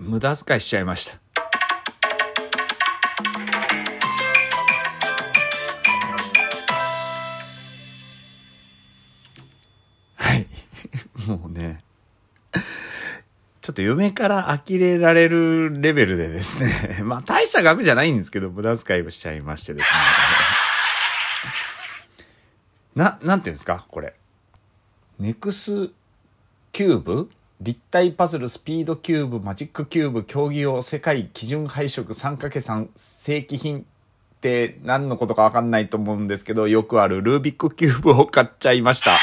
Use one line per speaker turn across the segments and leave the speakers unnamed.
無駄遣いしちゃいました。はい。もうね。ちょっと嫁から呆れられるレベルでですね。まあ大した額じゃないんですけど、無駄遣いをしちゃいましてですね。な、なんていうんですかこれ。ネクスキューブ？立体パズル、スピードキューブ、マジックキューブ、競技用、世界基準配色 3×3 正規品って何のことかわかんないと思うんですけど、よくあるルービックキューブを買っちゃいました。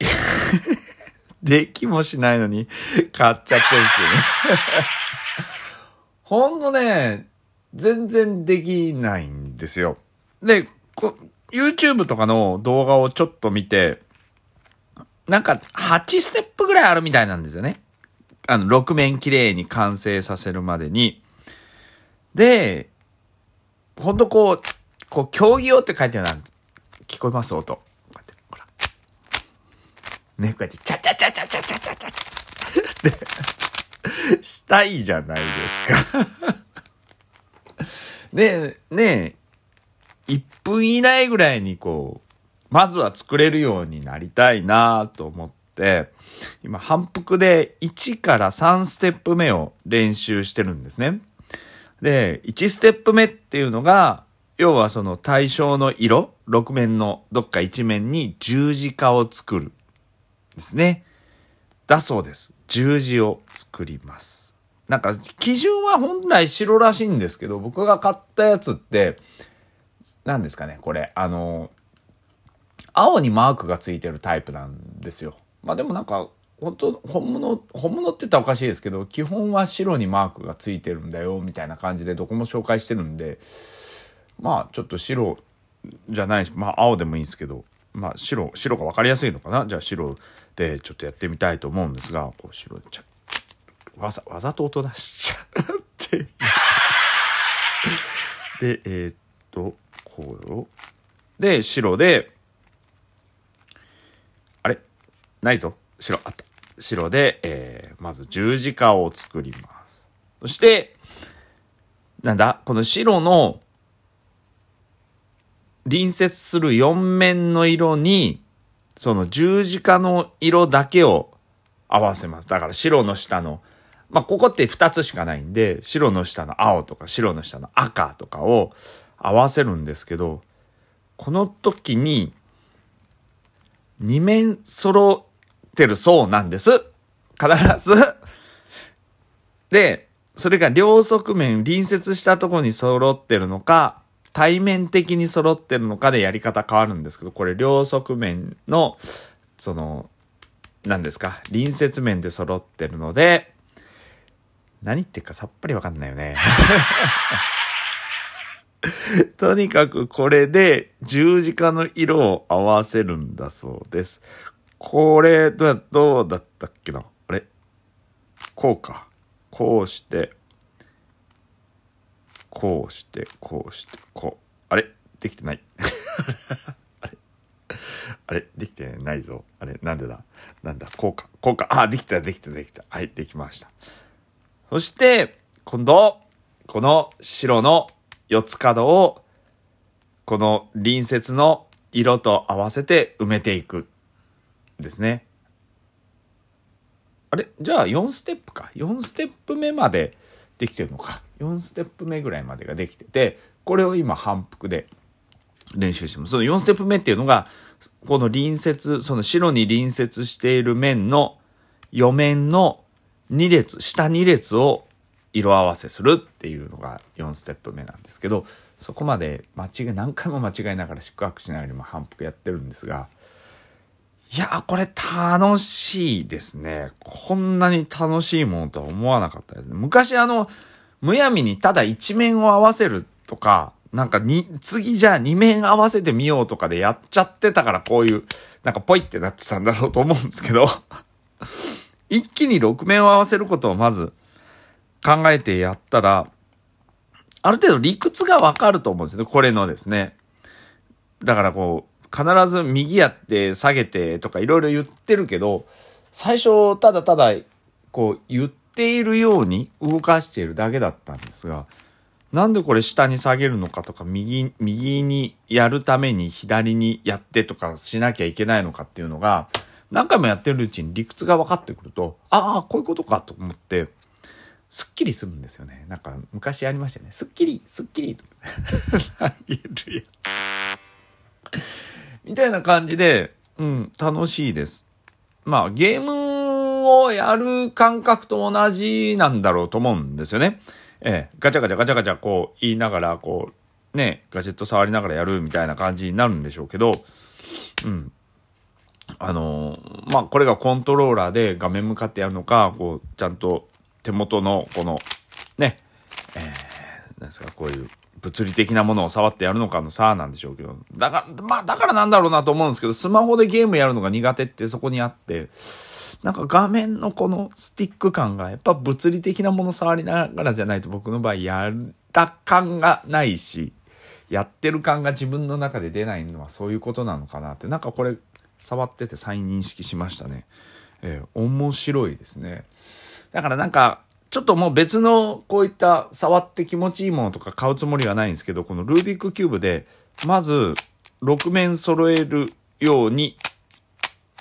できもしないのに買っちゃってるんですよね ほんとね、全然できないんですよ。で、YouTube とかの動画をちょっと見て、なんか、8ステップぐらいあるみたいなんですよね。あの、6面綺麗に完成させるまでに。で、ほんとこう、こう、競技用って書いてある聞こえます？音。こうやって、ほら。ね、こうやって、チャチャチャチャチャチャチャチャって、したいじゃないですかね、ねえ、1分以内ぐらいにこう、まずは作れるようになりたいなと思って、今反復で1から3ステップ目を練習してるんですね。で、1ステップ目っていうのが、要はその対象の色、6面のどっか1面に十字架を作る。ですね。だそうです。十字を作ります。なんか、基準は本来白らしいんですけど、僕が買ったやつって、何ですかね、これ、あの、青にマークがついてるタイプなんですよ。まあでもなんか、本当本物、本物って言ったらおかしいですけど、基本は白にマークがついてるんだよ、みたいな感じでどこも紹介してるんで、まあちょっと白じゃないし、まあ青でもいいんですけど、まあ白、白が分かりやすいのかな？じゃあ白でちょっとやってみたいと思うんですが、こう白ちゃ、わざ、わざと音出しちゃってで、えー、っと、こうよ。で、白で、ないぞ。白、あった。白で、えー、まず十字架を作ります。そして、なんだ？この白の隣接する4面の色に、その十字架の色だけを合わせます。だから白の下の、まあ、ここって2つしかないんで、白の下の青とか白の下の赤とかを合わせるんですけど、この時に、2面揃ってるそうなんです。必ず。で、それが両側面隣接したところに揃ってるのか、対面的に揃ってるのかでやり方変わるんですけど、これ両側面の、その、何ですか、隣接面で揃ってるので、何言ってるかさっぱりわかんないよね。とにかくこれで十字架の色を合わせるんだそうです。これ、どうだったっけな？あれ？こうか。こうして、こうして、こうして、こう。あれ？できてない。あれ？あれ？できてないぞ。あれ？なんでだ？なんだ？こうか。こうか。あ、できた、できた、できた。はい、できました。そして、今度、この白の四つ角を、この隣接の色と合わせて埋めていく。ですね。あれ？じゃあ4ステップか。4ステップ目までできてるのか。4ステップ目ぐらいまでができてて、これを今反復で練習してます。その4ステップ目っていうのが、この隣接、その白に隣接している面の4面の2列、下2列を色合わせするっていうのが4ステップ目なんですけど、そこまで間違い、何回も間違いながら四苦八苦しながら今反復やってるんですが、いや、これ楽しいですね。こんなに楽しいものとは思わなかったですね。昔あの、むやみにただ一面を合わせるとか、なんかに、次じゃあ二面合わせてみようとかでやっちゃってたからこういう、なんかポイってなってたんだろうと思うんですけど、一気に6面を合わせることをまず考えてやったら、ある程度理屈がわかると思うんですよね。これのですね。だからこう、必ず右やって下げてとかいろいろ言ってるけど、最初、ただただ、こう、言っているように動かしているだけだったんですが、なんでこれ下に下げるのかとか、右、右にやるために左にやってとかしなきゃいけないのかっていうのが、何回もやってるうちに理屈が分かってくると、ああ、こういうことかと思って、すっきりするんですよね。なんか昔ありましたよね。すっきり、すっきり。投げるやつ。みたいな感じで、うん、楽しいです。まあ、ゲームをやる感覚と同じなんだろうと思うんですよね。ええ、ガチャガチャガチャガチャこう言いながら、こう、ね、ガジェット触りながらやるみたいな感じになるんでしょうけど、うん。あのー、まあ、これがコントローラーで画面向かってやるのか、こう、ちゃんと手元のこの、ね、えー、なんですか、こういう物理的なものを触ってやるのかの差なんでしょうけど、だから、まあ、だからなんだろうなと思うんですけど、スマホでゲームやるのが苦手ってそこにあって、なんか画面のこのスティック感がやっぱ物理的なもの触りながらじゃないと僕の場合やった感がないし、やってる感が自分の中で出ないのはそういうことなのかなって、なんかこれ触ってて再認識しましたね。えー、面白いですね。だからなんか、ちょっともう別のこういった触って気持ちいいものとか買うつもりはないんですけど、このルービックキューブで、まず6面揃えるように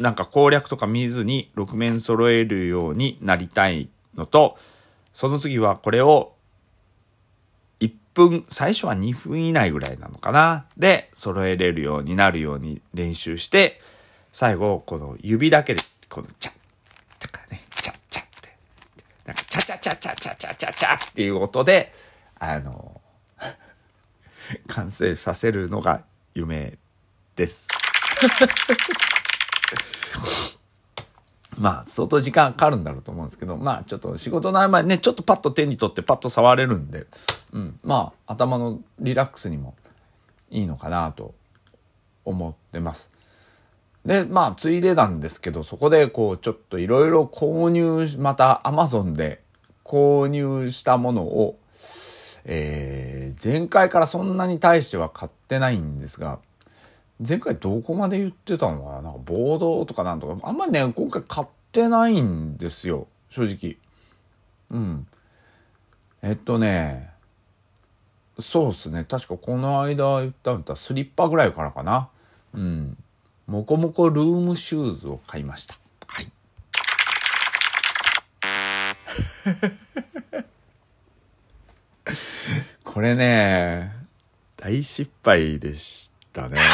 なんか攻略とか見ずに6面揃えるようになりたいのと、その次はこれを1分、最初は2分以内ぐらいなのかな。で、揃えれるようになるように練習して、最後、この指だけで、このチャッ、チャチャチャチャチャチャっていう音で、あの、完成させるのが夢です。まあ、相当時間かかるんだろうと思うんですけど、まあ、ちょっと仕事の合間にね、ちょっとパッと手に取ってパッと触れるんで、うん、まあ、頭のリラックスにもいいのかなと思ってます。で、まあ、ついでなんですけど、そこでこう、ちょっといろいろ購入、またアマゾンで購入したものを、えー、前回からそんなに対しては買ってないんですが、前回どこまで言ってたのかな？なんかボードとかなんとか、あんまりね、今回買ってないんですよ。正直。うん。えっとね、そうっすね。確かこの間言ったのはスリッパぐらいからかな。うん。もこもこルームシューズを買いました。はい。これね、大失敗でした。ね。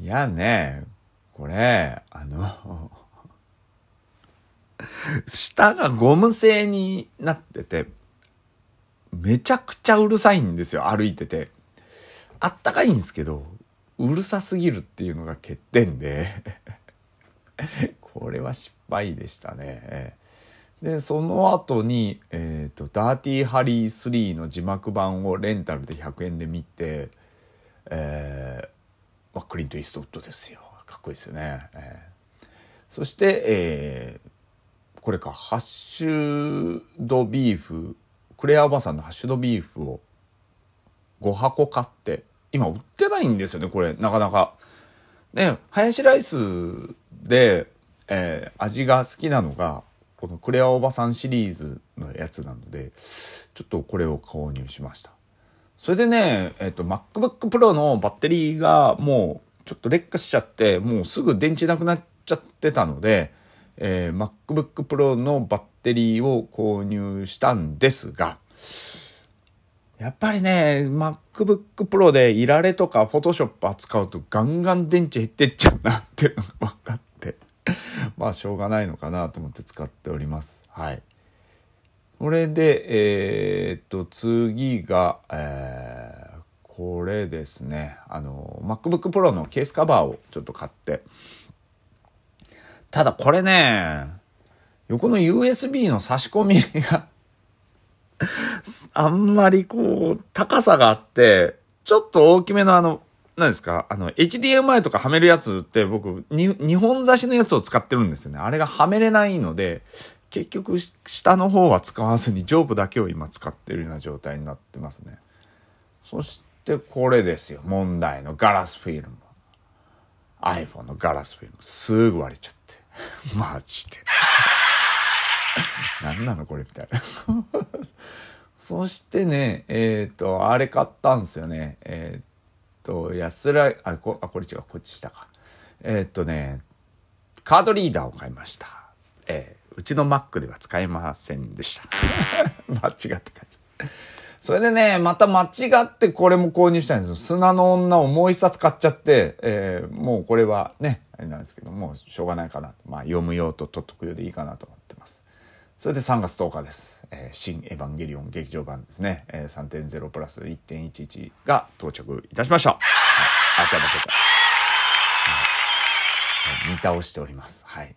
いやね、これ、あの、下がゴム製になってて、めちゃくちゃうるさいんですよ、歩いてて。あったかいんですけど、うるさすぎるっていうのが欠点でこれは失敗でしたね。でその後に、えーと「ダーティーハリー3」の字幕版をレンタルで100円で見て、えーま、クリント・イーストウッドですよ。かっこいいですよね、えー、そして、えー、これかハッシュドビーフクレアおばさんのハッシュドビーフを5箱買って今売ってないんですよねこれ。なかなか。ねハヤシライスで、えー、味が好きなのがこのクレアおばさんシリーズのやつなので、ちょっとこれを購入しました。それでね、えっ、と、MacBook Pro のバッテリーがもうちょっと劣化しちゃって、もうすぐ電池なくなっちゃってたので、えー、MacBook Pro のバッテリーを購入したんですが、やっぱりね、MacBook Pro でいられとか Photoshop 扱うとガンガン電池減ってっちゃうなっていうのが分かって。まあしょうがないのかなと思って使っております。はい。これで、えー、っと、次が、えー、これですね。あの、MacBook Pro のケースカバーをちょっと買って。ただこれね、横の USB の差し込みがあんまりこう、高さがあって、ちょっと大きめのあの、何ですか？あの、HDMI とかはめるやつって僕、に2本差しのやつを使ってるんですよね。あれがはめれないので、結局、下の方は使わずに上部だけを今使ってるような状態になってますね。そしてこれですよ。問題のガラスフィルム。iPhone のガラスフィルムすぐ割れちゃって。マジで。何なのこれみたいな。そしてね、えっ、ー、と、あれ買ったんですよね。えっ、ー、と、安ら、あ、こあこれ違う、こっちしたか。えっ、とね、カードリーダーを買いました。えー、うちの Mac では使えませんでした。間違って感じ。それでね、また間違ってこれも購入したんですよ。砂の女をもう一冊買っちゃって、えー、もうこれはね、あれなんですけどもう、しょうがないかな。まあ読む用と取っとく用でいいかなと思ってます。それで3月10日です。えー、新エヴァンゲリオン劇場版ですね。えー、3.0プラス1.11が到着いたしました。はい、あ、ちゃだけた。見倒しております。はい。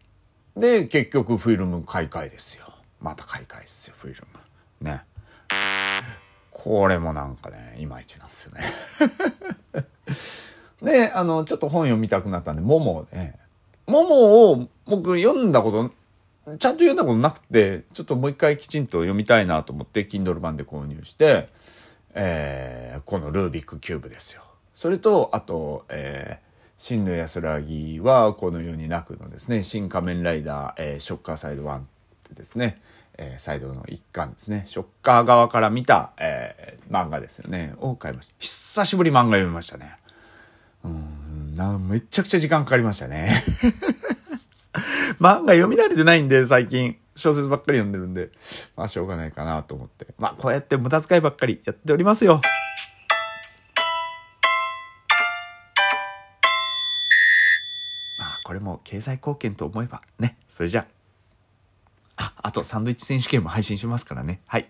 で、結局フィルム買い替えですよ。また買い替えですよ、フィルム。ね。これもなんかね、いまいちなんですよね。で、あの、ちょっと本読みたくなったんで、モモね。モモを僕読んだことちゃんと読んだことなくて、ちょっともう一回きちんと読みたいなと思って、Kindle 版で購入して、えー、このルービックキューブですよ。それと、あと、えー、真の安らぎはこの世になくのですね、新仮面ライダー、えー、ショッカーサイド1ってですね、えー、サイドの一巻ですね、ショッカー側から見た、えー、漫画ですよね、を買いました。久しぶり漫画読みましたね。うん、な、めちゃくちゃ時間かかりましたね。漫画読み慣れてないんで、最近。小説ばっかり読んでるんで、まあしょうがないかなと思って。まあこうやって無駄遣いばっかりやっておりますよ。まあこれも経済貢献と思えばね。それじゃあ。あ、あとサンドイッチ選手権も配信しますからね。はい。